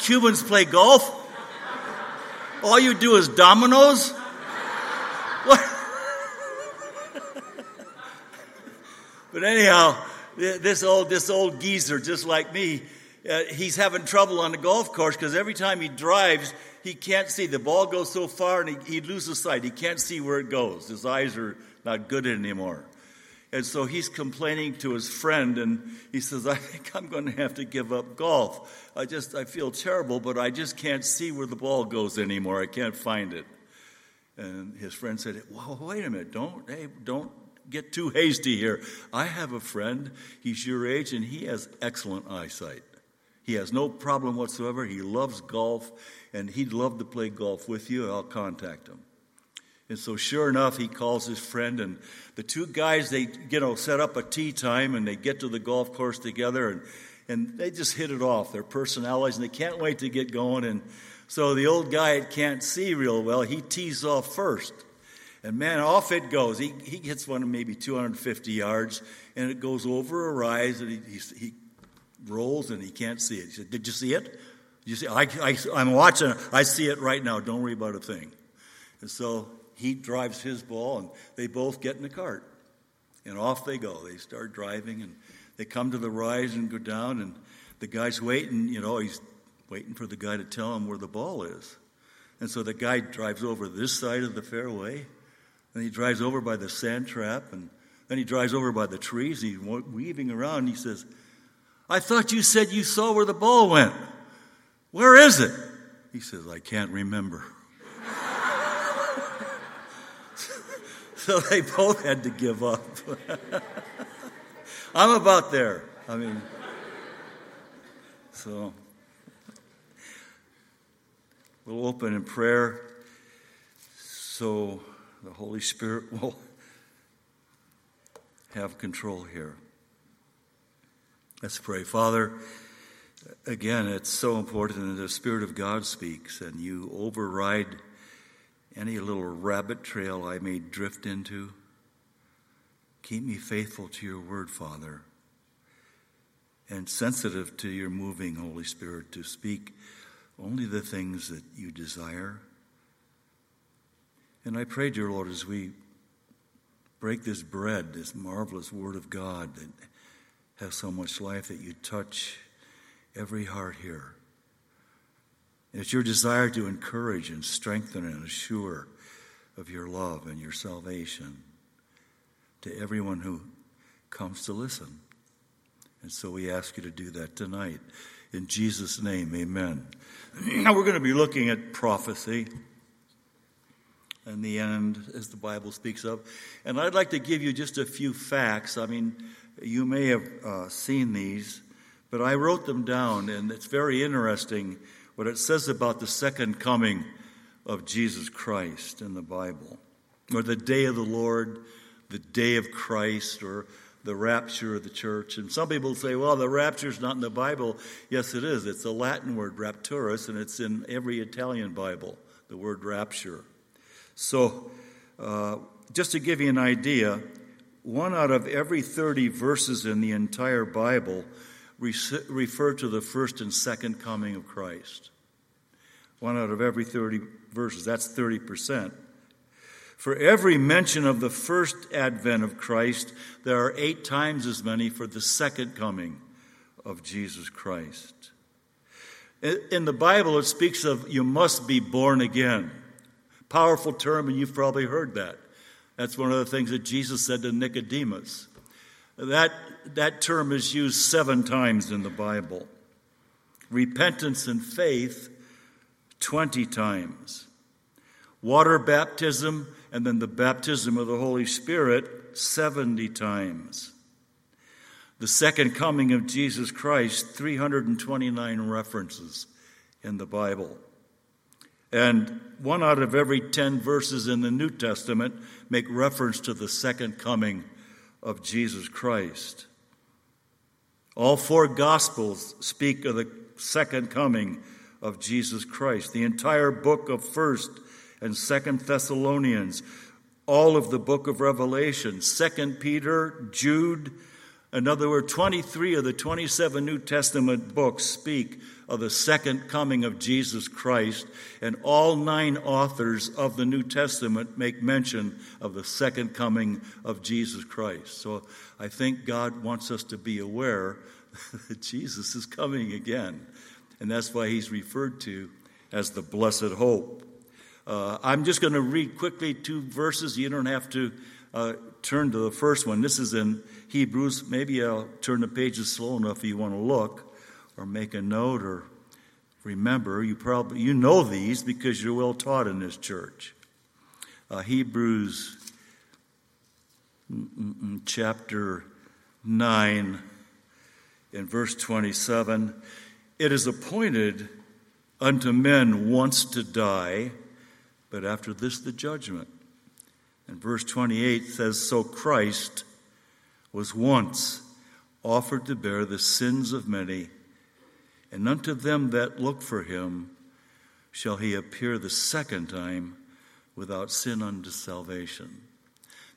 Cubans play golf? All you do is dominoes? What? but anyhow, this old, this old geezer, just like me, uh, he's having trouble on the golf course because every time he drives, he can't see. The ball goes so far and he, he loses sight. He can't see where it goes. His eyes are not good anymore. And so he's complaining to his friend, and he says, I think I'm going to have to give up golf. I just, I feel terrible, but I just can't see where the ball goes anymore. I can't find it. And his friend said, Well, wait a minute. Don't, hey, don't get too hasty here. I have a friend. He's your age, and he has excellent eyesight. He has no problem whatsoever. He loves golf, and he'd love to play golf with you. I'll contact him. And so, sure enough, he calls his friend, and the two guys, they, you know, set up a tee time and they get to the golf course together and, and they just hit it off, their personalities, and they can't wait to get going. And so the old guy can't see real well, he tees off first. And man, off it goes. He, he hits one of maybe 250 yards, and it goes over a rise, and he, he, he rolls, and he can't see it. He said, Did you see it? You see, I, I, I'm watching. I see it right now. Don't worry about a thing. And so he drives his ball, and they both get in the cart. And off they go. They start driving, and they come to the rise and go down, and the guy's waiting, you know, he's waiting for the guy to tell him where the ball is. And so the guy drives over this side of the fairway, and he drives over by the sand trap, and then he drives over by the trees. He's weaving around, and he says, I thought you said you saw where the ball went. Where is it? He says, I can't remember. So they both had to give up. I'm about there. I mean, so we'll open in prayer so the Holy Spirit will have control here. Let's pray. Father, again, it's so important that the Spirit of God speaks and you override any little rabbit trail I may drift into. Keep me faithful to your word, Father, and sensitive to your moving, Holy Spirit, to speak only the things that you desire. And I pray, dear Lord, as we break this bread, this marvelous word of God that has so much life, that you touch every heart here. It's your desire to encourage and strengthen and assure of your love and your salvation to everyone who comes to listen. And so we ask you to do that tonight. In Jesus' name, amen. Now we're going to be looking at prophecy and the end, as the Bible speaks of. And I'd like to give you just a few facts. I mean, you may have uh, seen these, but I wrote them down, and it's very interesting what it says about the second coming of Jesus Christ in the Bible, or the day of the Lord, the day of Christ, or the rapture of the church. And some people say, well, the rapture is not in the Bible. Yes, it is. It's a Latin word, rapturus, and it's in every Italian Bible, the word rapture. So, uh, just to give you an idea, one out of every 30 verses in the entire Bible refer to the first and second coming of Christ. One out of every 30 verses, that's 30%. For every mention of the first advent of Christ, there are eight times as many for the second coming of Jesus Christ. In the Bible, it speaks of you must be born again. Powerful term, and you've probably heard that. That's one of the things that Jesus said to Nicodemus. That, that term is used seven times in the Bible. Repentance and faith, 20 times. Water baptism and then the baptism of the Holy Spirit, 70 times. The second coming of Jesus Christ, 329 references in the Bible. And one out of every 10 verses in the New Testament make reference to the second coming of Jesus Christ. All four Gospels speak of the second coming of Jesus Christ. The entire book of 1st and 2nd Thessalonians, all of the book of Revelation, 2nd Peter, Jude, In other words, 23 of the 27 New Testament books speak of the second coming of Jesus Christ, and all nine authors of the New Testament make mention of the second coming of Jesus Christ. So I think God wants us to be aware that Jesus is coming again, and that's why he's referred to as the blessed hope. Uh, I'm just going to read quickly two verses. You don't have to uh, turn to the first one. This is in Hebrews. Maybe I'll turn the pages slow enough if you want to look or make a note or remember. You probably you know these because you're well taught in this church. Uh, Hebrews mm, mm, mm, chapter 9 in verse 27 it is appointed unto men once to die but after this the judgment and verse 28 says, So Christ was once offered to bear the sins of many, and unto them that look for him shall he appear the second time without sin unto salvation.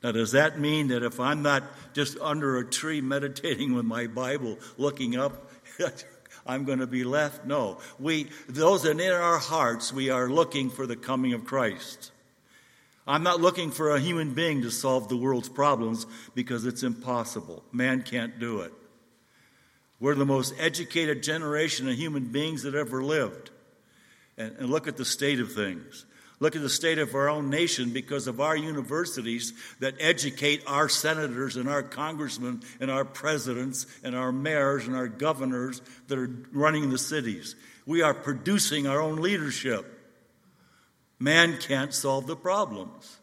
Now, does that mean that if I'm not just under a tree meditating with my Bible, looking up, I'm going to be left? No. We, those that in our hearts, we are looking for the coming of Christ. I'm not looking for a human being to solve the world's problems because it's impossible. Man can't do it. We're the most educated generation of human beings that ever lived. And, and, look at the state of things. Look at the state of our own nation because of our universities that educate our senators and our congressmen and our presidents and our mayors and our governors that are running the cities. We are producing our own leadership. Man can't solve the problems.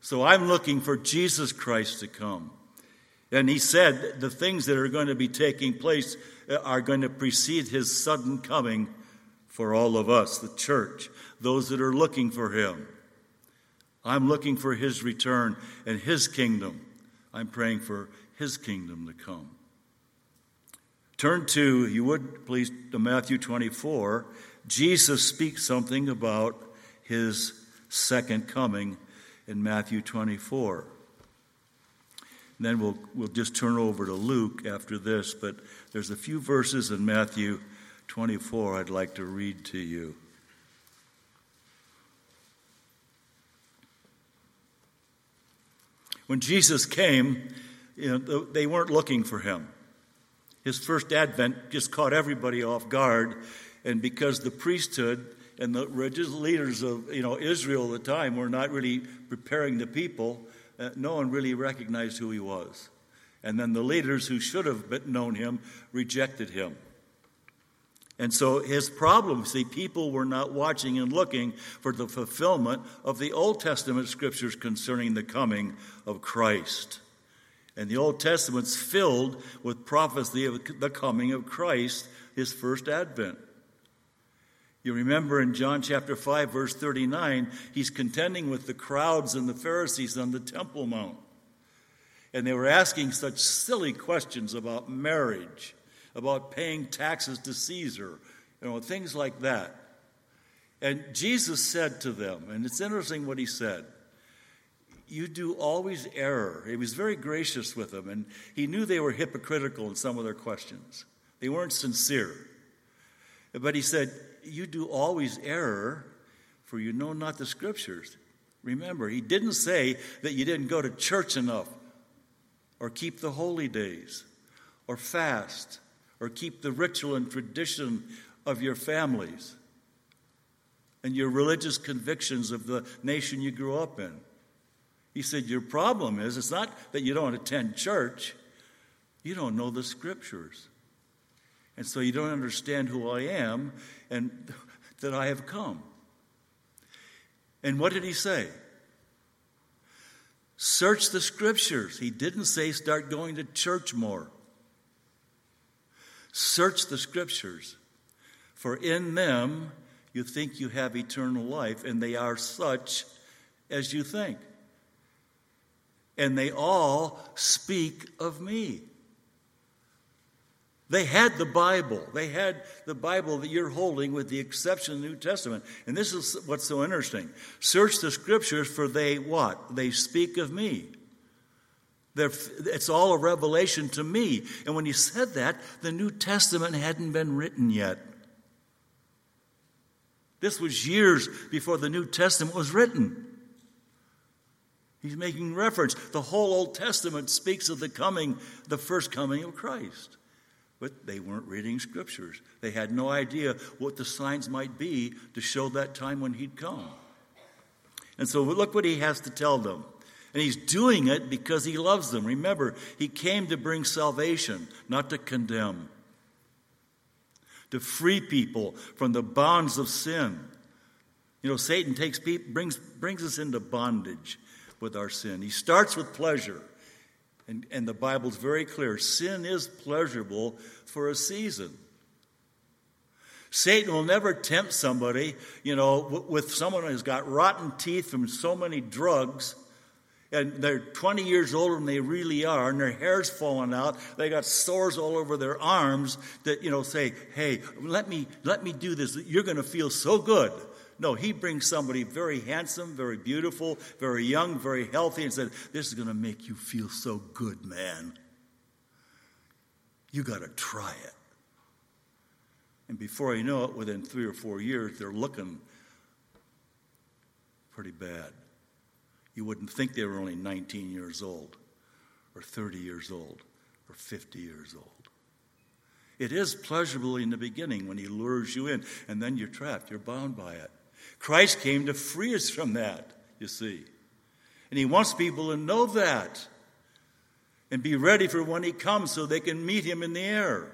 So I'm looking for Jesus Christ to come. And he said the things that are going to be taking place uh, are going to precede his sudden coming for all of us, the church, those that are looking for him. I'm looking for his return and his kingdom. I'm praying for his kingdom to come. Turn to, you would please, to Matthew 24. Jesus speaks something about his second coming in Matthew 24. And then we'll, we'll just turn over to Luke after this, but there's a few verses in Matthew 24 I'd like to read to you. When Jesus came, you know, they weren't looking for him. His first advent just caught everybody off guard, and because the priesthood and the religious leaders of you know Israel at the time were not really preparing the people. Uh, no one really recognized who he was, and then the leaders who should have known him rejected him. And so his problem, see, people were not watching and looking for the fulfillment of the Old Testament scriptures concerning the coming of Christ. And the Old Testament's filled with prophecy of the coming of Christ, his first advent. You remember in John chapter 5, verse 39, he's contending with the crowds and the Pharisees on the Temple Mount. And they were asking such silly questions about marriage, about paying taxes to Caesar, you know, things like that. And Jesus said to them, and it's interesting what he said you do always error. He was very gracious with them, and he knew they were hypocritical in some of their questions. They weren't sincere. But he said, you do always err, for you know not the scriptures. Remember, he didn't say that you didn't go to church enough, or keep the holy days, or fast, or keep the ritual and tradition of your families and your religious convictions of the nation you grew up in. He said, Your problem is it's not that you don't attend church, you don't know the scriptures. And so you don't understand who I am and that I have come. And what did he say? Search the scriptures. He didn't say start going to church more. Search the scriptures, for in them you think you have eternal life, and they are such as you think. And they all speak of me. They had the Bible. They had the Bible that you're holding, with the exception of the New Testament. And this is what's so interesting. Search the scriptures, for they what? They speak of me. They're, it's all a revelation to me. And when he said that, the New Testament hadn't been written yet. This was years before the New Testament was written. He's making reference. The whole Old Testament speaks of the coming, the first coming of Christ. But they weren't reading scriptures. They had no idea what the signs might be to show that time when he'd come. And so look what he has to tell them. And he's doing it because he loves them. Remember, he came to bring salvation, not to condemn, to free people from the bonds of sin. You know, Satan takes people, brings, brings us into bondage with our sin. He starts with pleasure. And, and the Bible's very clear sin is pleasurable for a season. Satan will never tempt somebody, you know, with someone who's got rotten teeth from so many drugs and they're 20 years older than they really are, and their hair's falling out. They got sores all over their arms that, you know, say, hey, let me, let me do this. You're going to feel so good. No, he brings somebody very handsome, very beautiful, very young, very healthy, and said, This is going to make you feel so good, man. You got to try it. And before you know it, within three or four years, they're looking pretty bad. You wouldn't think they were only 19 years old, or 30 years old, or 50 years old. It is pleasurable in the beginning when he lures you in, and then you're trapped, you're bound by it. Christ came to free us from that, you see. And he wants people to know that and be ready for when he comes so they can meet him in the air.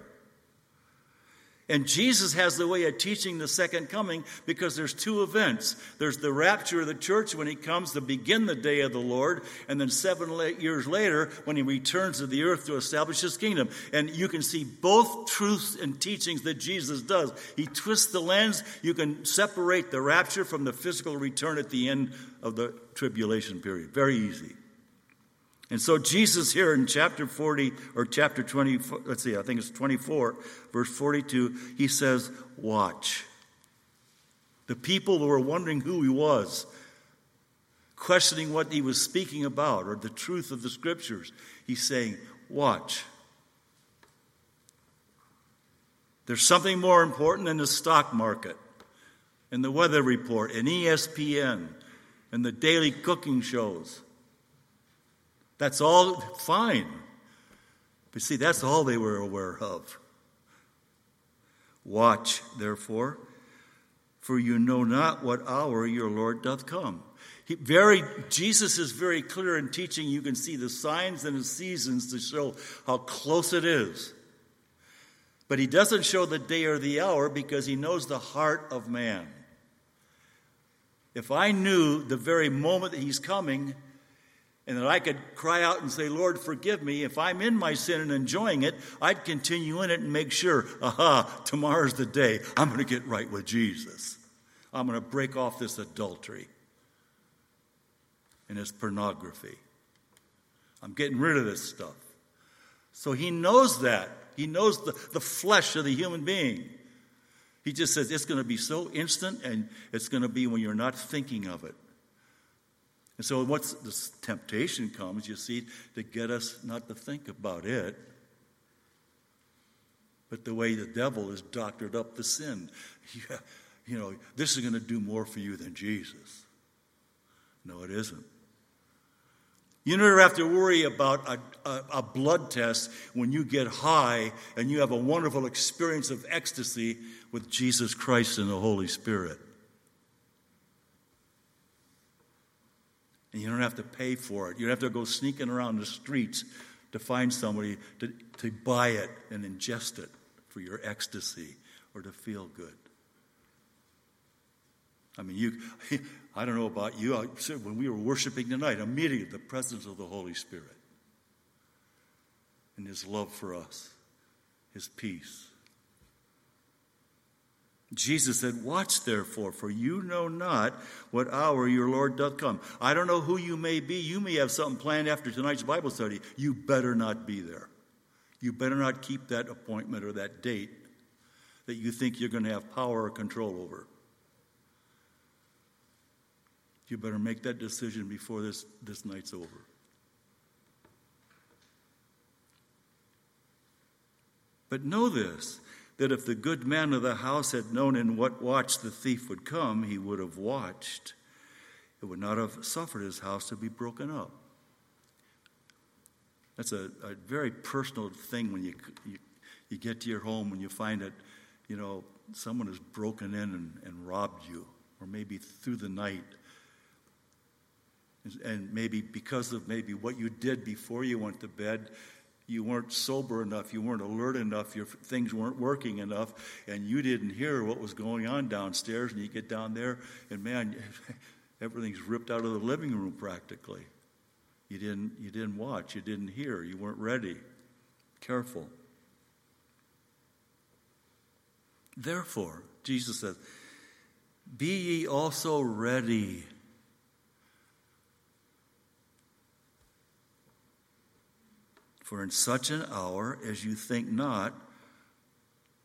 And Jesus has the way of teaching the second coming because there's two events. There's the rapture of the church when he comes to begin the day of the Lord, and then seven years later when he returns to the earth to establish his kingdom. And you can see both truths and teachings that Jesus does. He twists the lens. You can separate the rapture from the physical return at the end of the tribulation period. Very easy. And so Jesus here in chapter 40 or chapter 20, let's see, I think it's 24, verse 42, he says, Watch. The people who were wondering who he was, questioning what he was speaking about or the truth of the scriptures, he's saying, Watch. There's something more important than the stock market and the weather report and ESPN and the daily cooking shows. That's all fine. But see, that's all they were aware of. Watch, therefore, for you know not what hour your Lord doth come. He very, Jesus is very clear in teaching. You can see the signs and the seasons to show how close it is. But he doesn't show the day or the hour because he knows the heart of man. If I knew the very moment that he's coming, and that I could cry out and say, Lord, forgive me. If I'm in my sin and enjoying it, I'd continue in it and make sure, aha, tomorrow's the day. I'm going to get right with Jesus. I'm going to break off this adultery and this pornography. I'm getting rid of this stuff. So he knows that. He knows the, the flesh of the human being. He just says it's going to be so instant and it's going to be when you're not thinking of it. And so, what's this temptation comes, you see, to get us not to think about it, but the way the devil has doctored up the sin. Yeah, you know, this is going to do more for you than Jesus. No, it isn't. You never have to worry about a, a, a, blood test when you get high and you have a wonderful experience of ecstasy with Jesus Christ and the Holy Spirit. And you don't have to pay for it. You don't have to go sneaking around the streets to find somebody to, to buy it and ingest it for your ecstasy or to feel good. I mean, you, I don't know about you. When we were worshiping tonight, immediately the presence of the Holy Spirit and His love for us, His peace. Jesus said, Watch therefore, for you know not what hour your Lord doth come. I don't know who you may be. You may have something planned after tonight's Bible study. You better not be there. You better not keep that appointment or that date that you think you're going to have power or control over. You better make that decision before this, this night's over. But know this that if the good man of the house had known in what watch the thief would come, he would have watched. It would not have suffered his house to be broken up. That's a, a very personal thing when you, you, you get to your home and you find that, you know, someone has broken in and, and robbed you, or maybe through the night. And maybe because of maybe what you did before you went to bed, you weren't sober enough, you weren't alert enough, your things weren't working enough, and you didn't hear what was going on downstairs. And you get down there, and man, everything's ripped out of the living room practically. You didn't, you didn't watch, you didn't hear, you weren't ready. Careful. Therefore, Jesus says, Be ye also ready. For in such an hour as you think not,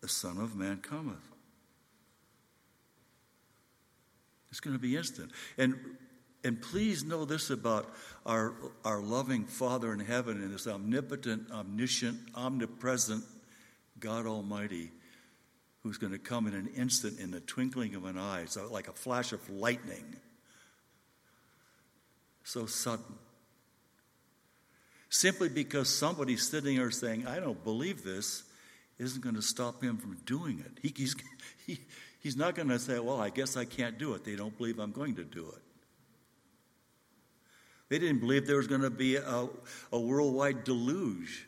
the Son of Man cometh. It's going to be instant. And and please know this about our, our loving Father in heaven and this omnipotent, omniscient, omnipresent God Almighty who's going to come in an instant, in the twinkling of an eye, so like a flash of lightning. So sudden. Simply because somebody sitting there saying, I don't believe this, isn't going to stop him from doing it. He, he's, he, he's not going to say, Well, I guess I can't do it. They don't believe I'm going to do it. They didn't believe there was going to be a, a worldwide deluge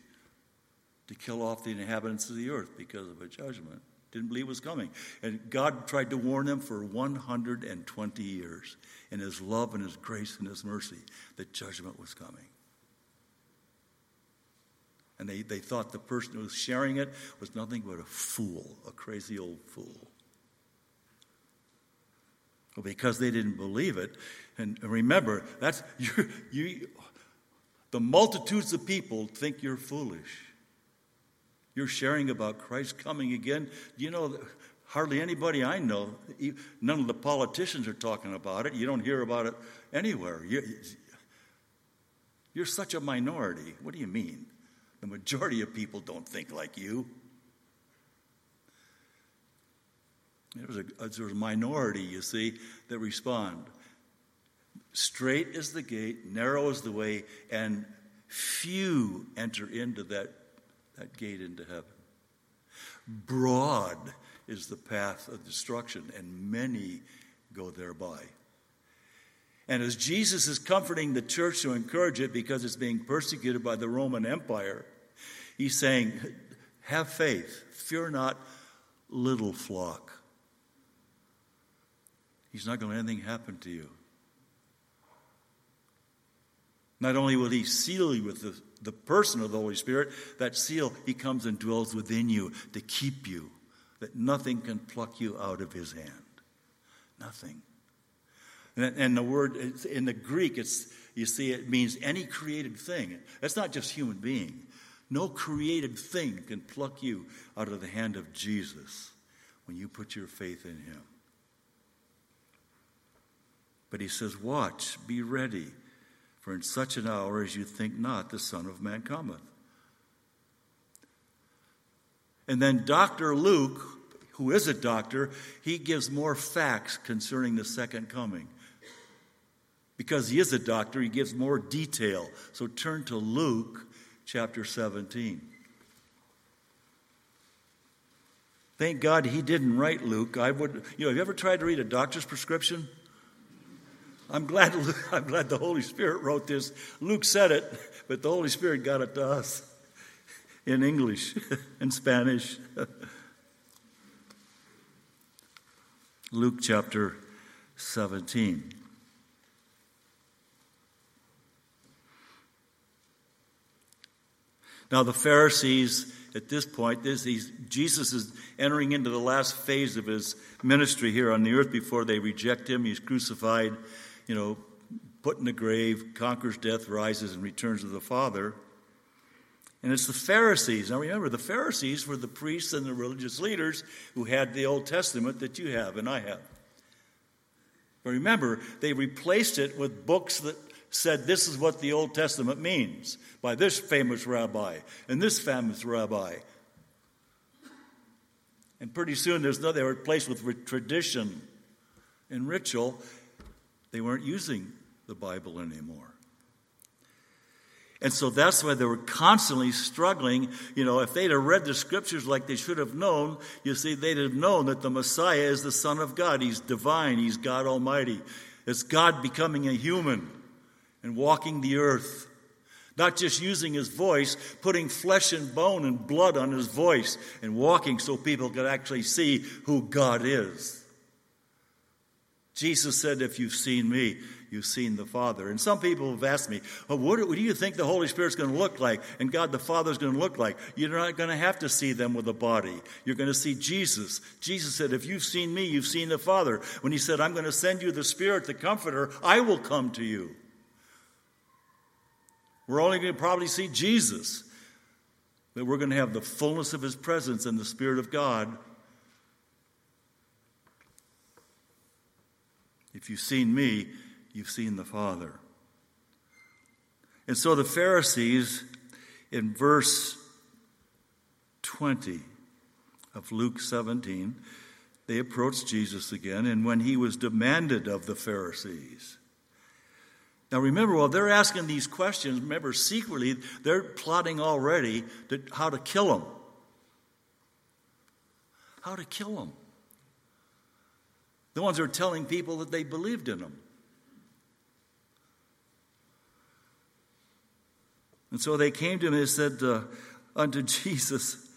to kill off the inhabitants of the earth because of a judgment. Didn't believe it was coming. And God tried to warn them for 120 years in His love and His grace and His mercy that judgment was coming. And they, they thought the person who was sharing it was nothing but a fool, a crazy old fool. Well, because they didn't believe it, and remember, that's you, you the multitudes of people think you're foolish. You're sharing about Christ coming again. You know, hardly anybody I know, none of the politicians are talking about it. You don't hear about it anywhere. You're, you're such a minority. What do you mean? The majority of people don't think like you. There's a, there's a minority, you see, that respond. Straight is the gate, narrow is the way, and few enter into that, that gate into heaven. Broad is the path of destruction, and many go thereby. And as Jesus is comforting the church to encourage it because it's being persecuted by the Roman Empire, he's saying, Have faith, fear not, little flock. He's not going to let anything happen to you. Not only will He seal you with the, the person of the Holy Spirit, that seal, He comes and dwells within you to keep you, that nothing can pluck you out of His hand. Nothing. And, the word in the Greek, it's, you see, it means any created thing. That's not just human being. No created thing can pluck you out of the hand of Jesus when you put your faith in Him. But He says, Watch, be ready for in such an hour as you think not, the Son of Man cometh. And then Dr. Luke, who is a doctor, he gives more facts concerning the second coming. Because he is a doctor, he gives more detail. So turn to Luke chapter 17. Thank God he didn't write Luke. I would, you know, have you ever tried to read a doctor's prescription? I'm glad, I'm glad the Holy Spirit wrote this. Luke said it, but the Holy Spirit got it to us in English and Spanish. Luke chapter 17. Now, the Pharisees at this point, this, Jesus is entering into the last phase of his ministry here on the earth before they reject him. He's crucified you know, put in the grave, conquers death, rises, and returns to the Father. And it's the Pharisees. Now remember, the Pharisees were the priests and the religious leaders who had the Old Testament that you have and I have. But remember, they replaced it with books that said this is what the Old Testament means by this famous rabbi and this famous rabbi. And pretty soon there's no, they were replaced with tradition and ritual. They weren't using the Bible anymore. And so that's why they were constantly struggling. You know, if they'd have read the scriptures like they should have known, you see, they'd have known that the Messiah is the Son of God. He's divine, He's God Almighty. It's God becoming a human and walking the earth. Not just using his voice, putting flesh and bone and blood on his voice and walking so people could actually see who God is. Jesus said, If you've seen me, you've seen the Father. And some people have asked me, oh, well, what, do you think the Holy Spirit's going to look like and God the Father's going to look like? You're not going to have to see them with a body. You're going to see Jesus. Jesus said, If you've seen me, you've seen the Father. When he said, I'm going to send you the Spirit, the Comforter, I will come to you. We're only going to probably see Jesus, That we're going to have the fullness of his presence and the Spirit of God. If you've seen me, you've seen the Father. And so the Pharisees, in verse 20 of Luke 17, they approached Jesus again, and when he was demanded of the Pharisees, now remember, while they're asking these questions, remember, secretly, they're plotting already to, how to kill him. How to kill him. The ones who are telling people that they believed in him. And so they came to him and said uh, unto Jesus,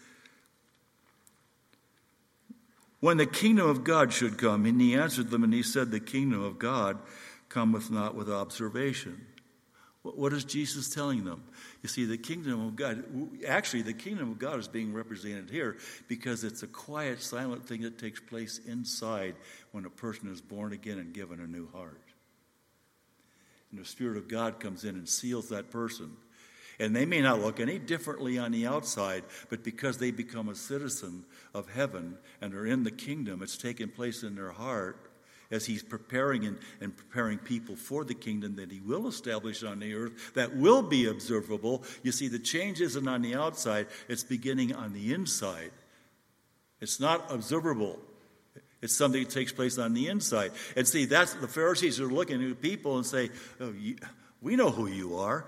When the kingdom of God should come, and he answered them and he said, The kingdom of God cometh not with observation. What is Jesus telling them? You see, the kingdom of God, actually, the kingdom of God is being represented here because it's a quiet, silent thing that takes place inside when a person is born again and given a new heart. And the Spirit of God comes in and seals that person. And they may not look any differently on the outside, but because they become a citizen of heaven and are in the kingdom, it's taken place in their heart as he's preparing and, and, preparing people for the kingdom that he will establish on the earth that will be observable. You see, the change isn't on the outside, it's beginning on the inside. It's not observable. It's something that takes place on the inside. And see, that's the Pharisees are looking at people and say, oh, you, we know who you are.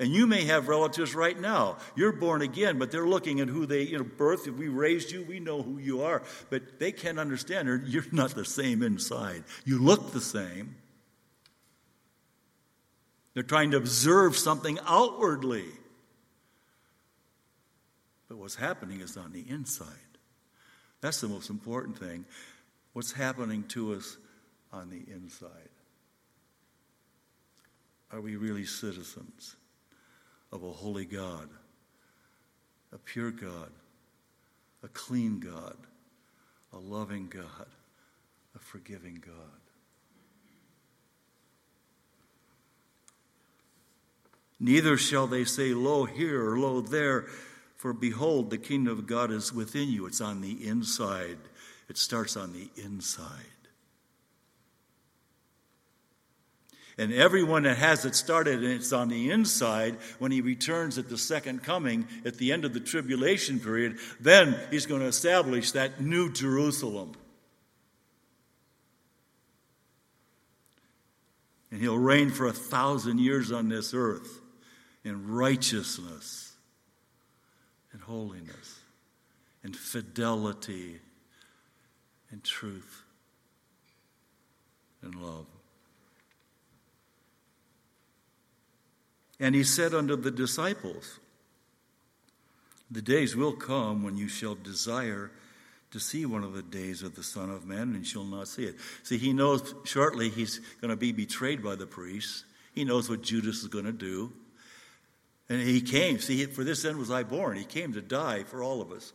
And you may have relatives right now. You're born again, but they're looking at who they, you know, birth, if we raised you, we know who you are. But they can't understand, you're not the same inside. You look the same. They're trying to observe something outwardly. But what's happening is on the inside. That's the most important thing. What's happening to us on the inside? Are we really citizens? Of a holy God, a pure God, a clean God, a loving God, a forgiving God. Neither shall they say, Lo here or lo there, for behold, the kingdom of God is within you. It's on the inside. It starts on the inside. And everyone that has it started and it's on the inside, when he returns at the second coming, at the end of the tribulation period, then he's going to establish that new Jerusalem. And he'll reign for a thousand years on this earth in righteousness and holiness and fidelity and truth and love. And he said unto the disciples, The days will come when you shall desire to see one of the days of the Son of Man, and shall not see it. See, he knows shortly he's going to be betrayed by the priests. He knows what Judas is going to do. And he came. See, for this end was I born. He came to die for all of us,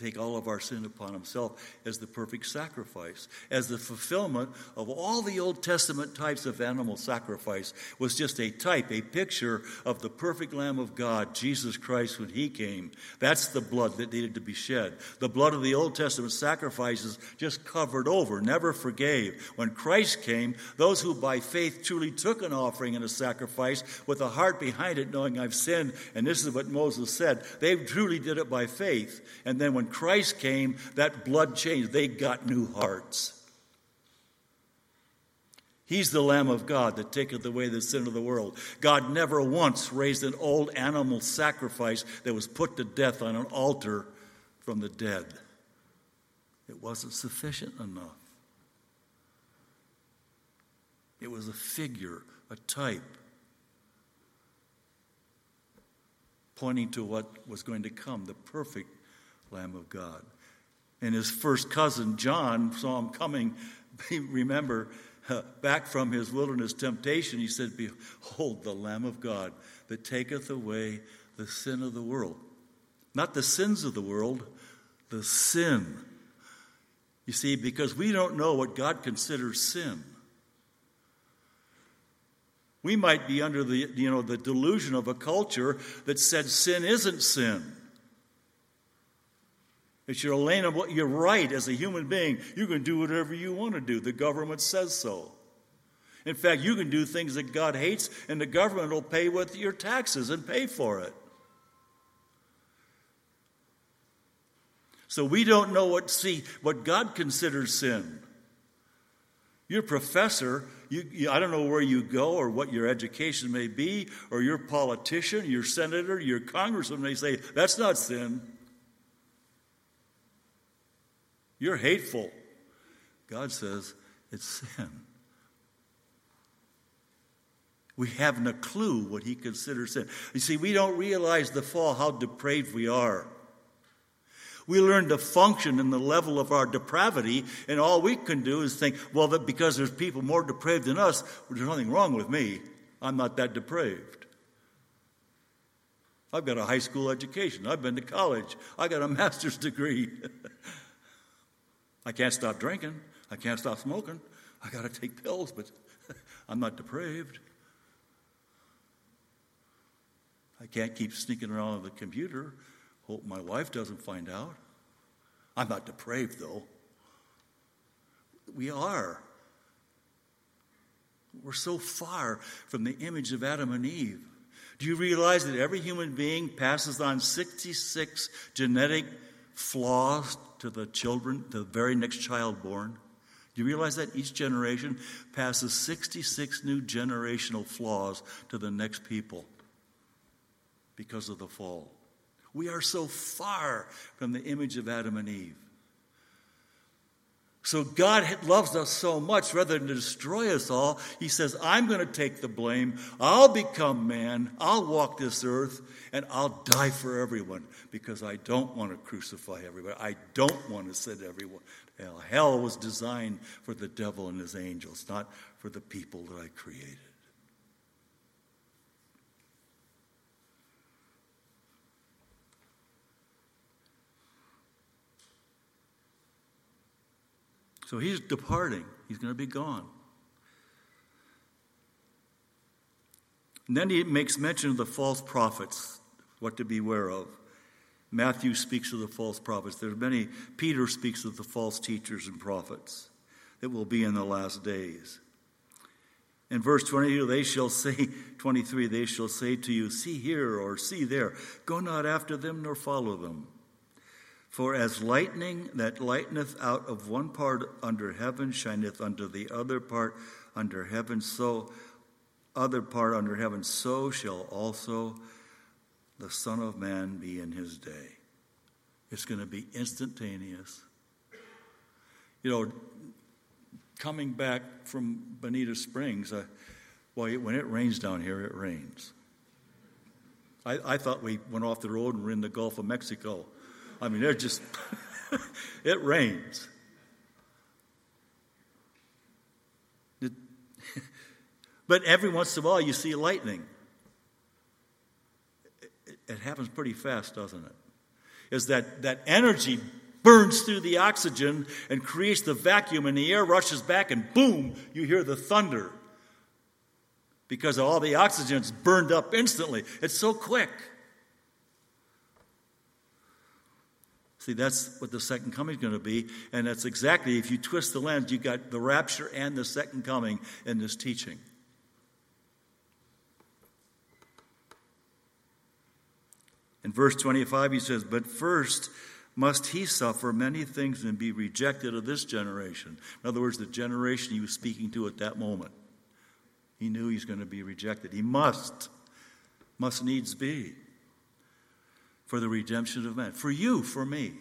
take all of our sin upon himself as the perfect sacrifice, as the fulfillment of all the Old Testament types of animal sacrifice was just a type, a picture of the perfect Lamb of God, Jesus Christ, when he came. That's the blood that needed to be shed. The blood of the Old Testament sacrifices just covered over, never forgave. When Christ came, those who by faith truly took an offering and a sacrifice with a heart behind it, knowing I've sinned, and this is what Moses said, they truly did it by faith. And then when Christ came, that blood changed. They got new hearts. He's the Lamb of God that taketh away the sin of the world. God never once raised an old animal sacrifice that was put to death on an altar from the dead. It wasn't sufficient enough. It was a figure, a type, pointing to what was going to come, the perfect Lamb of God. And his first cousin, John, saw him coming. Remember, back from his wilderness temptation, he said, Behold, the Lamb of God that taketh away the sin of the world. Not the sins of the world, the sin. You see, because we don't know what God considers sin. We might be under the, you know, the delusion of a culture that said sin isn't sin. It's your lane of what you're right as a human being. You can do whatever you want to do. The government says so. In fact, you can do things that God hates, and the government will pay with your taxes and pay for it. So we don't know what see what God considers sin. Your professor, you, you, I don't know where you go or what your education may be, or your politician, your senator, your congressman may say, that's not sin. You're hateful. God says it's sin. We haven't a clue what he considers sin. You see, we don't realize the fall, how depraved we are. We learn to function in the level of our depravity, and all we can do is think, well, that because there's people more depraved than us, there's nothing wrong with me. I'm not that depraved. I've got a high school education. I've been to college. I got a master's degree. I can't stop drinking. I can't stop smoking. I got to take pills, but I'm not depraved. I can't keep sneaking around on the computer. Hope my wife doesn't find out. I'm not depraved, though. We are. We're so far from the image of Adam and Eve. Do you realize that every human being passes on 66 genetic flaws to the children, the very next child born? Do you realize that each generation passes 66 new generational flaws to the next people because of the fall? We are so far from the image of Adam and Eve. So God loves us so much, rather than destroy us all, He says, I'm going to take the blame. I'll become man. I'll walk this earth, and I'll die for everyone because I don't want to crucify everyone. I don't want to send everyone hell. Hell was designed for the devil and his angels, not for the people that I created. So he's departing, he's going to be gone. And then he makes mention of the false prophets, what to beware of. Matthew speaks of the false prophets. There's many, Peter speaks of the false teachers and prophets that will be in the last days. In verse 22, they shall say, 23, they shall say to you, See here or see there. Go not after them nor follow them. For as lightning that lighteneth out of one part under heaven shineth unto the other part under heaven, so other part under heaven, so shall also the Son of Man be in his day. It's going to be instantaneous. You know, coming back from Bonita Springs, well, when it rains down here, it rains. I, I thought we went off the road and were in the Gulf of Mexico. I mean, they're just, it rains. But every once in a while you see lightning. It, it happens pretty fast, doesn't it? is that, that energy burns through the oxygen and creates the vacuum, and the air rushes back, and boom, you hear the thunder. Because all the oxygen's burned up instantly. It's so quick. See, that's what the second coming is going to be. And that's exactly, if you twist the lens, you've got the rapture and the second coming in this teaching. In verse 25, he says, But first must he suffer many things and be rejected of this generation. In other words, the generation he was speaking to at that moment. He knew he's going to be rejected. He must, must needs be for the redemption of men. For you, for me,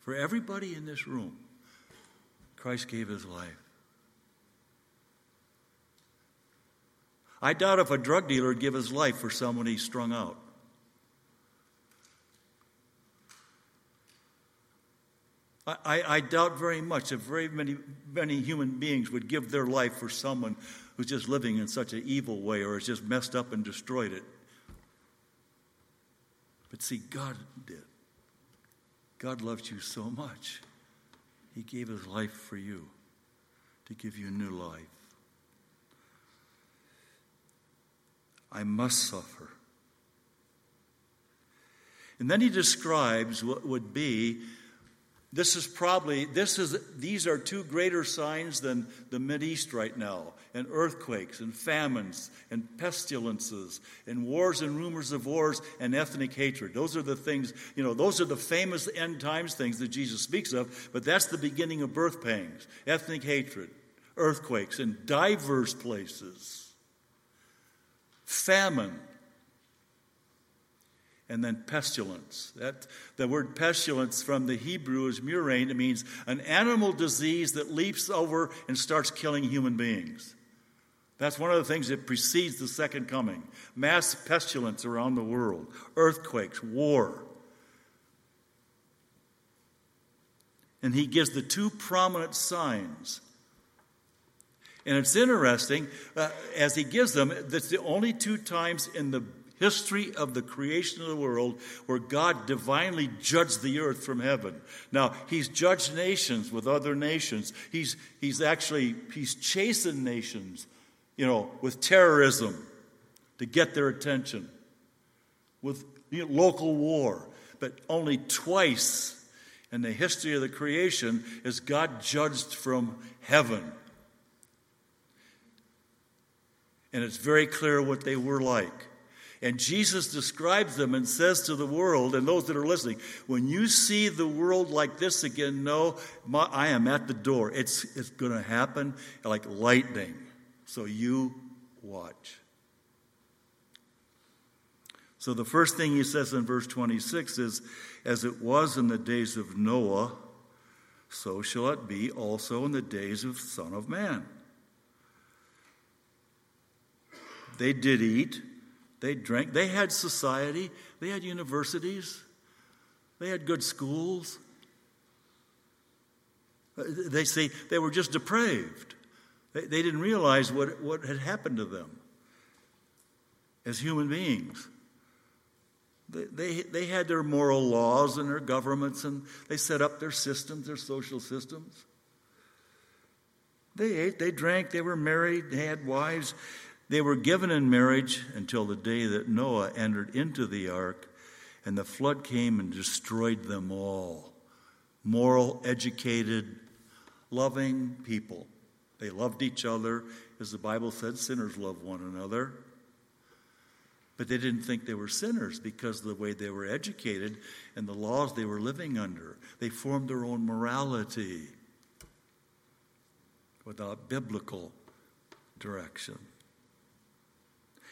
for everybody in this room, Christ gave his life. I doubt if a drug dealer would give his life for someone he strung out. I, I, doubt very much that very many, many human beings would give their life for someone who's just living in such an evil way or has just messed up and destroyed it. But see, God did. God loved you so much. He gave his life for you to give you a new life. I must suffer. And then he describes what would be this is probably this is these are two greater signs than the East right now and earthquakes and famines and pestilences and wars and rumors of wars and ethnic hatred those are the things you know those are the famous end times things that jesus speaks of but that's the beginning of birth pangs ethnic hatred earthquakes in diverse places famine and then pestilence. That, the word pestilence from the Hebrew is murrain. It means an animal disease that leaps over and starts killing human beings. That's one of the things that precedes the second coming. Mass pestilence around the world, earthquakes, war. And he gives the two prominent signs. And it's interesting, uh, as he gives them, that's the only two times in the history of the creation of the world where God divinely judged the earth from heaven. Now, he's judged nations with other nations. He's, he's actually, he's chastened nations, you know, with terrorism to get their attention, with you know, local war. But only twice in the history of the creation is God judged from heaven. And it's very clear what they were like. And Jesus describes them and says to the world and those that are listening, when you see the world like this again, know my, I am at the door. It's, it's going to happen like lightning. So you watch. So the first thing he says in verse 26 is, As it was in the days of Noah, so shall it be also in the days of the Son of Man. They did eat they drank. They had society. They had universities. They had good schools. Uh, they say they were just depraved. They, they didn't realize what, what had happened to them as human beings. They, they, they had their moral laws and their governments, and they set up their systems, their social systems. They ate, they drank, they were married, they had wives. They were given in marriage until the day that Noah entered into the ark, and the flood came and destroyed them all. Moral, educated, loving people. They loved each other. As the Bible said, sinners love one another. But they didn't think they were sinners because of the way they were educated and the laws they were living under. They formed their own morality without biblical direction.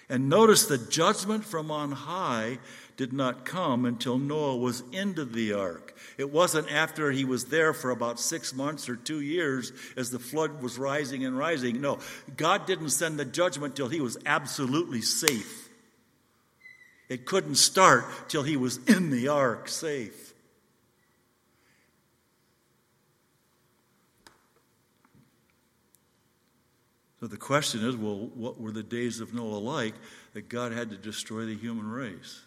And notice the judgment from on high did not come until Noah was into the ark. It wasn't after he was there for about six months or two years as the flood was rising and rising. No, God didn't send the judgment till he was absolutely safe. It couldn't start till he was in the ark safe. So the question is well, what were the days of Noah like that God had to destroy the human race?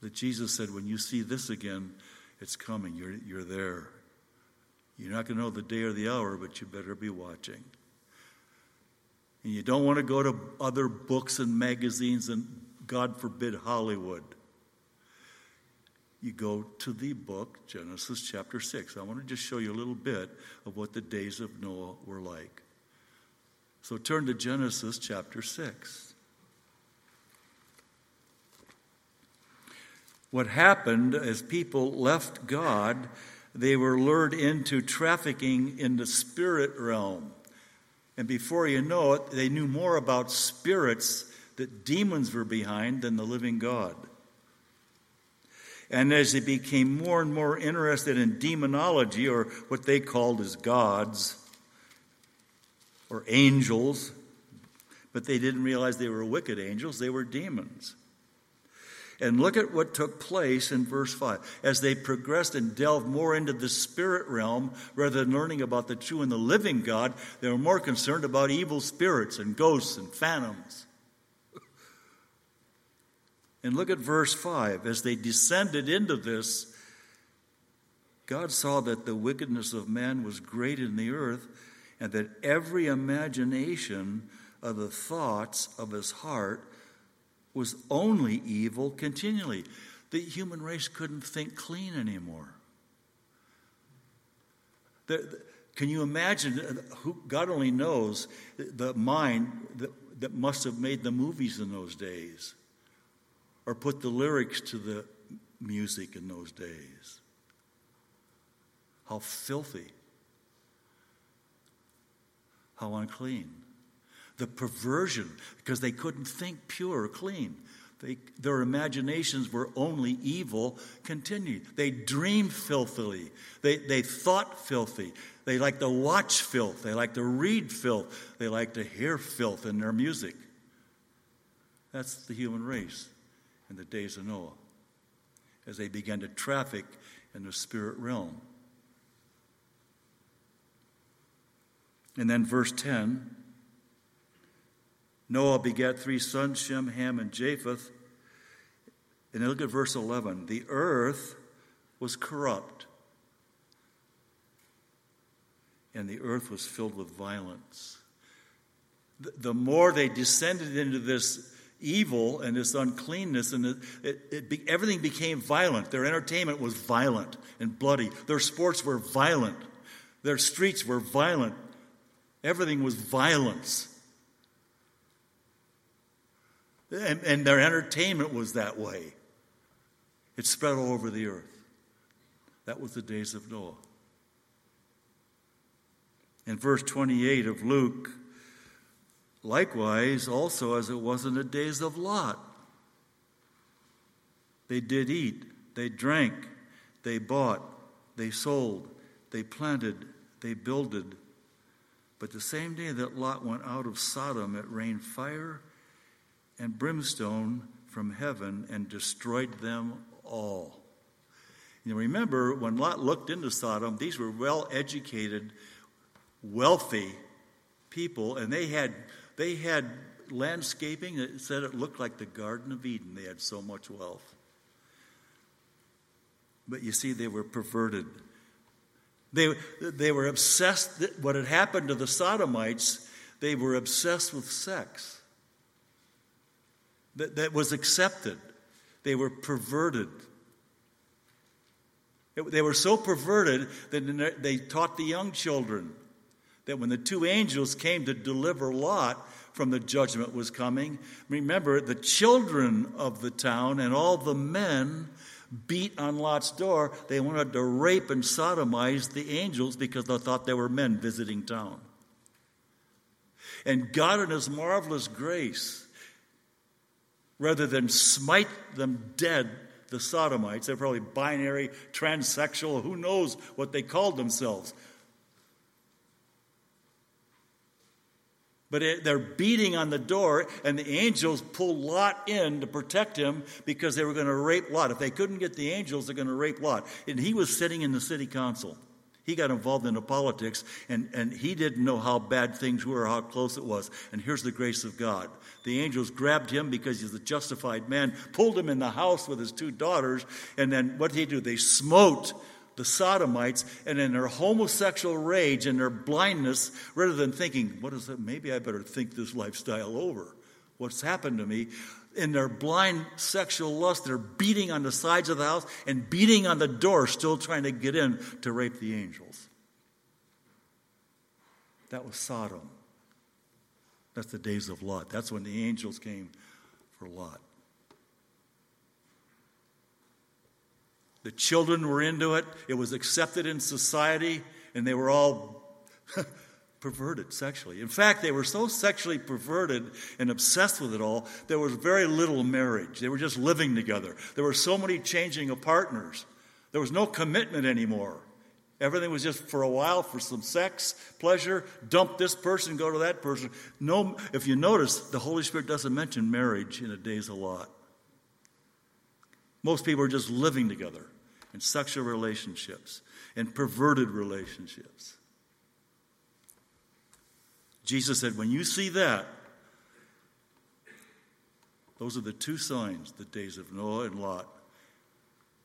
that Jesus said, when you see this again, it's coming. You're, you're there. You're not going to know the day or the hour, but you better be watching. And you don't want to go to other books and magazines and, God forbid, Hollywood. You go to the book, Genesis chapter 6. I want to just show you a little bit of what the days of Noah were like. So turn to Genesis chapter 6. What happened as people left God, they were lured into trafficking in the spirit realm. And before you know it, they knew more about spirits that demons were behind than the living God. And as they became more and more interested in demonology, or what they called as gods, or angels, but they didn't realize they were wicked angels, they were demons. And look at what took place in verse 5. As they progressed and delved more into the spirit realm rather than learning about the true and the living God, they were more concerned about evil spirits and ghosts and phantoms. And look at verse 5. As they descended into this, God saw that the wickedness of man was great in the earth, and that every imagination of the thoughts of his heart was only evil continually. The human race couldn't think clean anymore. The, can you imagine? Uh, who, God only knows the mind that, that must have made the movies in those days or put the lyrics to the music in those days. How filthy. How unclean the perversion, because they couldn't think pure or clean. They, their imaginations were only evil continued. They dreamed filthily. They, they thought filthy. They like to watch filth. They like to read filth. They like to hear filth in their music. That's the human race in the days of Noah as they began to traffic in the spirit realm. And then, verse 10 Noah begat three sons, Shem, Ham, and Japheth. And then look at verse 11. The earth was corrupt, and the earth was filled with violence. The more they descended into this evil and this uncleanness, and it, it, it be, everything became violent. Their entertainment was violent and bloody. Their sports were violent. Their streets were violent. Everything was violence. And, and their entertainment was that way. It spread all over the earth. That was the days of Noah. In verse 28 of Luke, likewise, also as it was in the days of Lot, they did eat, they drank, they bought, they sold, they planted, they builded. But the same day that Lot went out of Sodom, it rained fire and brimstone from heaven and destroyed them all. You remember, when Lot looked into Sodom, these were well educated, wealthy people, and they had, they had landscaping that said it looked like the Garden of Eden. They had so much wealth. But you see, they were perverted. They, they were obsessed, what had happened to the Sodomites, they were obsessed with sex that, that was accepted. They were perverted. It, they were so perverted that they taught the young children that when the two angels came to deliver Lot from the judgment was coming, remember the children of the town and all the men beat on Lot's door. They wanted to rape and sodomize the angels because they thought they were men visiting town. And God, in His marvelous grace, rather than smite them dead, the Sodomites. They're probably binary, transsexual, who knows what they called themselves. But it, they're beating on the door, and the angels pull Lot in to protect him because they were going to rape Lot. If they couldn't get the angels, they're going to rape Lot. And he was sitting in the city council. He got involved in the politics, and, and he didn't know how bad things were or how close it was. And here's the grace of God. The angels grabbed him because he's a justified man, pulled him in the house with his two daughters, and then what did he do? They smote the Sodomites, and in their homosexual rage and their blindness, rather than thinking, what is it? Maybe I better think this lifestyle over. What's happened to me? in their blind sexual lust, they're beating on the sides of the house and beating on the door, still trying to get in to rape the angels. That was Sodom. That's the days of Lot. That's when the angels came for Lot. The children were into it, it was accepted in society, and they were all perverted sexually. In fact, they were so sexually perverted and obsessed with it all, there was very little marriage. They were just living together. There were so many changing of partners. There was no commitment anymore. Everything was just for a while for some sex, pleasure, dump this person, go to that person. No, if you notice, the Holy Spirit doesn't mention marriage in a days a lot. Most people are just living together in sexual relationships and perverted relationships. Jesus said, When you see that, those are the two signs the days of Noah and Lot.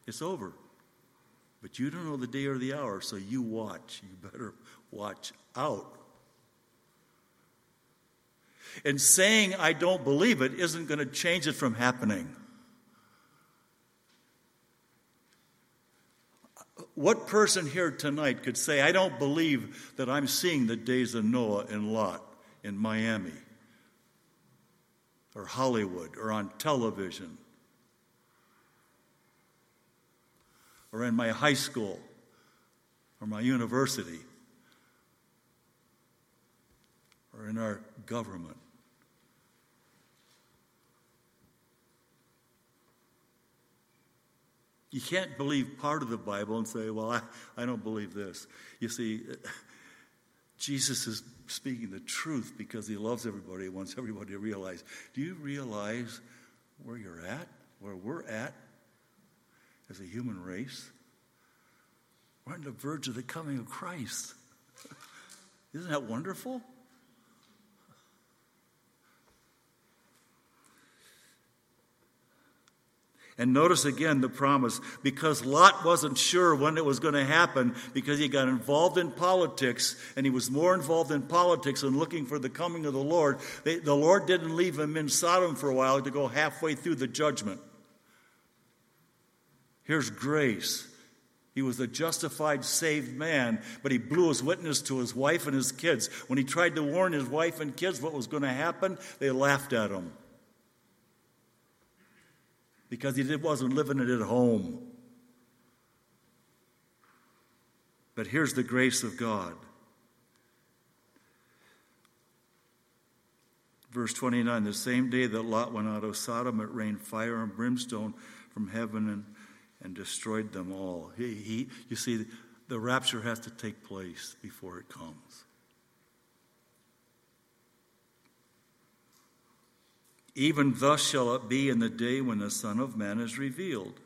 It's over. But you don't know the day or the hour, so you watch. You better watch out. And saying, I don't believe it, isn't going to change it from happening. What person here tonight could say, I don't believe that I'm seeing the days of Noah and Lot in Miami or Hollywood or on television or in my high school or my university or in our government? You can't believe part of the Bible and say, well, I, I don't believe this. You see, Jesus is speaking the truth because he loves everybody, he wants everybody to realize. Do you realize where you're at, where we're at as a human race? We're on the verge of the coming of Christ. Isn't that wonderful? And notice again the promise because Lot wasn't sure when it was going to happen because he got involved in politics and he was more involved in politics and looking for the coming of the Lord. They, the Lord didn't leave him in Sodom for a while to go halfway through the judgment. Here's grace. He was a justified, saved man, but he blew his witness to his wife and his kids. When he tried to warn his wife and kids what was going to happen, they laughed at him because he wasn't living it at home. But here's the grace of God. Verse 29 The same day that Lot went out of Sodom, it rained fire and brimstone from heaven and, and destroyed them all. He, he, you see, the rapture has to take place before it comes. Even thus shall it be in the day when the Son of Man is revealed.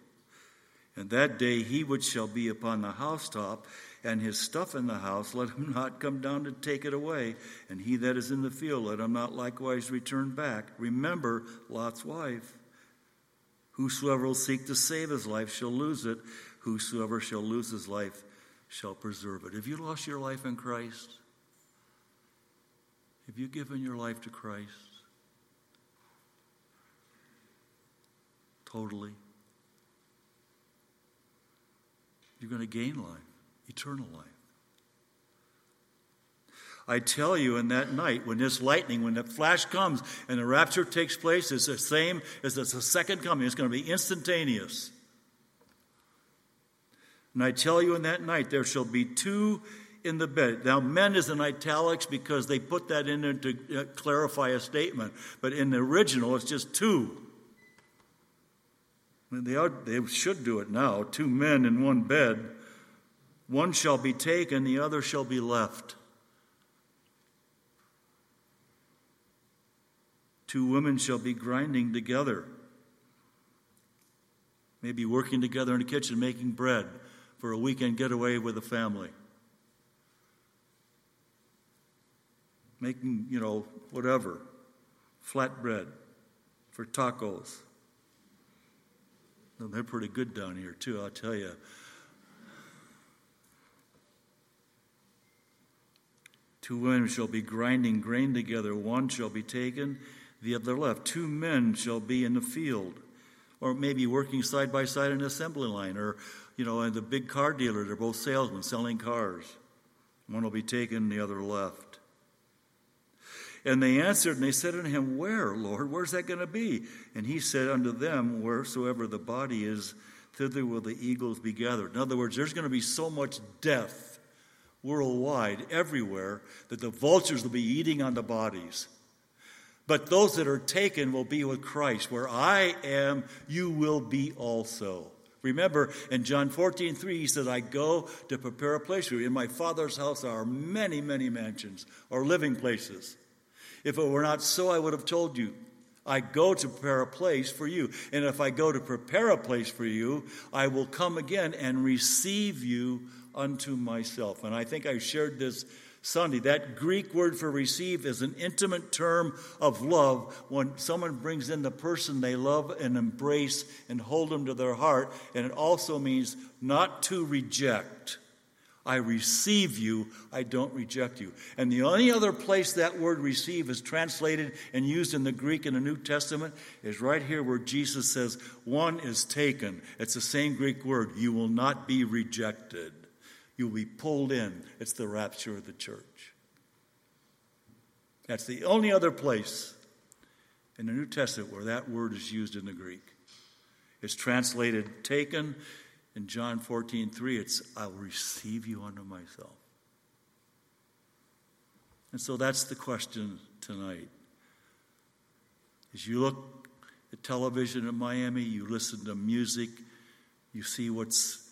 And that day he which shall be upon the housetop and his stuff in the house, let him not come down to take it away. And he that is in the field, let him not likewise return back. Remember Lot's wife. Whosoever will seek to save his life shall lose it. Whosoever shall lose his life shall preserve it. Have you lost your life in Christ? Have you given your life to Christ? Totally, you're going to gain life, eternal life. I tell you, in that night, when this lightning, when that flash comes and the rapture takes place, it's the same as it's the second coming. It's going to be instantaneous. And I tell you, in that night, there shall be two in the bed. Now, men is in italics because they put that in there to uh, clarify a statement. But in the original, it's just two. They, they should do it now. Two men in one bed, one shall be taken, the other shall be left. Two women shall be grinding together, maybe working together in the kitchen making bread for a weekend getaway with a family. Making, you know, whatever, flatbread for tacos. They're pretty good down here, too, I'll tell you. Two women shall be grinding grain together, one shall be taken, the other left. Two men shall be in the field, or maybe working side by side in an assembly line, or, you know, in the big car dealer, they're both salesmen selling cars. One will be taken, the other left. And they answered, and they said unto him, Where, Lord? Where's that going to be? And he said unto them, Wheresoever the body is, thither will the eagles be gathered. In other words, there's going to be so much death worldwide, everywhere, that the vultures will be eating on the bodies. But those that are taken will be with Christ. Where I am, you will be also. Remember, in John 14, 3, he says, I go to prepare a place for you. In my Father's house are many, many mansions or living places. If it were not so, I would have told you. I go to prepare a place for you. And if I go to prepare a place for you, I will come again and receive you unto myself. And I think I shared this Sunday. That Greek word for receive is an intimate term of love when someone brings in the person they love and embrace and hold them to their heart. And it also means not to reject. I receive you, I don't reject you. And the only other place that word receive is translated and used in the Greek in the New Testament is right here where Jesus says, One is taken. It's the same Greek word. You will not be rejected. You'll be pulled in. It's the rapture of the church. That's the only other place in the New Testament where that word is used in the Greek. It's translated taken in John 14, 3. It's I'll receive you unto myself. And so that's the question tonight. As you look at television in Miami, you listen to music, you see what's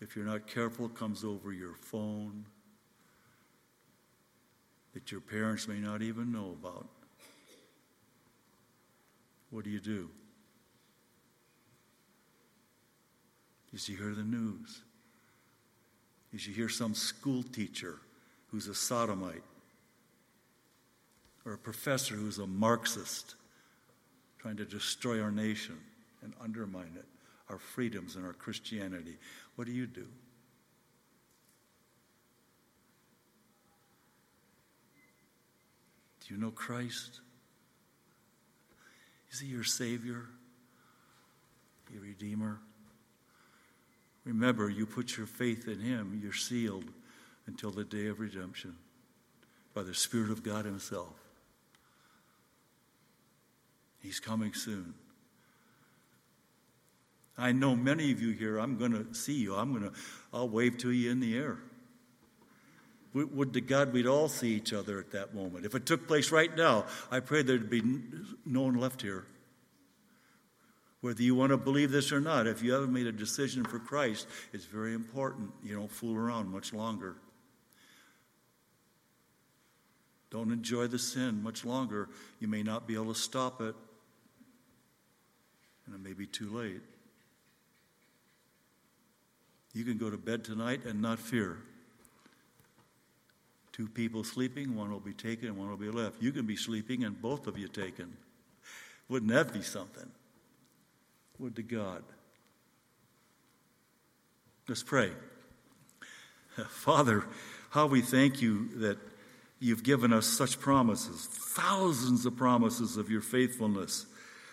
if you're not careful, comes over your phone that your parents may not even know about. What do you do? You hear the news? You hear some school teacher who's a sodomite? Or a professor who's a Marxist trying to destroy our nation and undermine it, our freedoms and our Christianity? What do you do? Do you know Christ? Is he your Savior, your Redeemer? Remember, you put your faith in him, you're sealed until the day of redemption by the Spirit of God Himself. He's coming soon. I know many of you here, I'm going to see you. I'm going to, I'll wave to you in the air. Would to God we'd all see each other at that moment. If it took place right now, I pray there'd be no one left here. Whether you want to believe this or not, if you haven't made a decision for Christ, it's very important you don't fool around much longer. Don't enjoy the sin much longer. You may not be able to stop it, and it may be too late. You can go to bed tonight and not fear. Two people sleeping, one will be taken and one will be left. You can be sleeping and both of you taken. Wouldn't that be something? To God. Let's pray. Father, how we thank you that you've given us such promises, thousands of promises of your faithfulness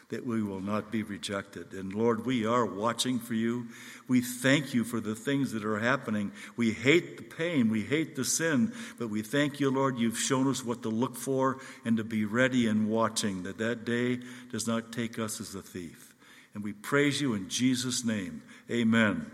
that we will not be rejected. And Lord, we are watching for you. We thank you for the things that are happening. We hate the pain, we hate the sin, but we thank you, Lord, you've shown us what to look for and to be ready and watching, that that day does not take us as a thief. And we praise you in Jesus' name. Amen.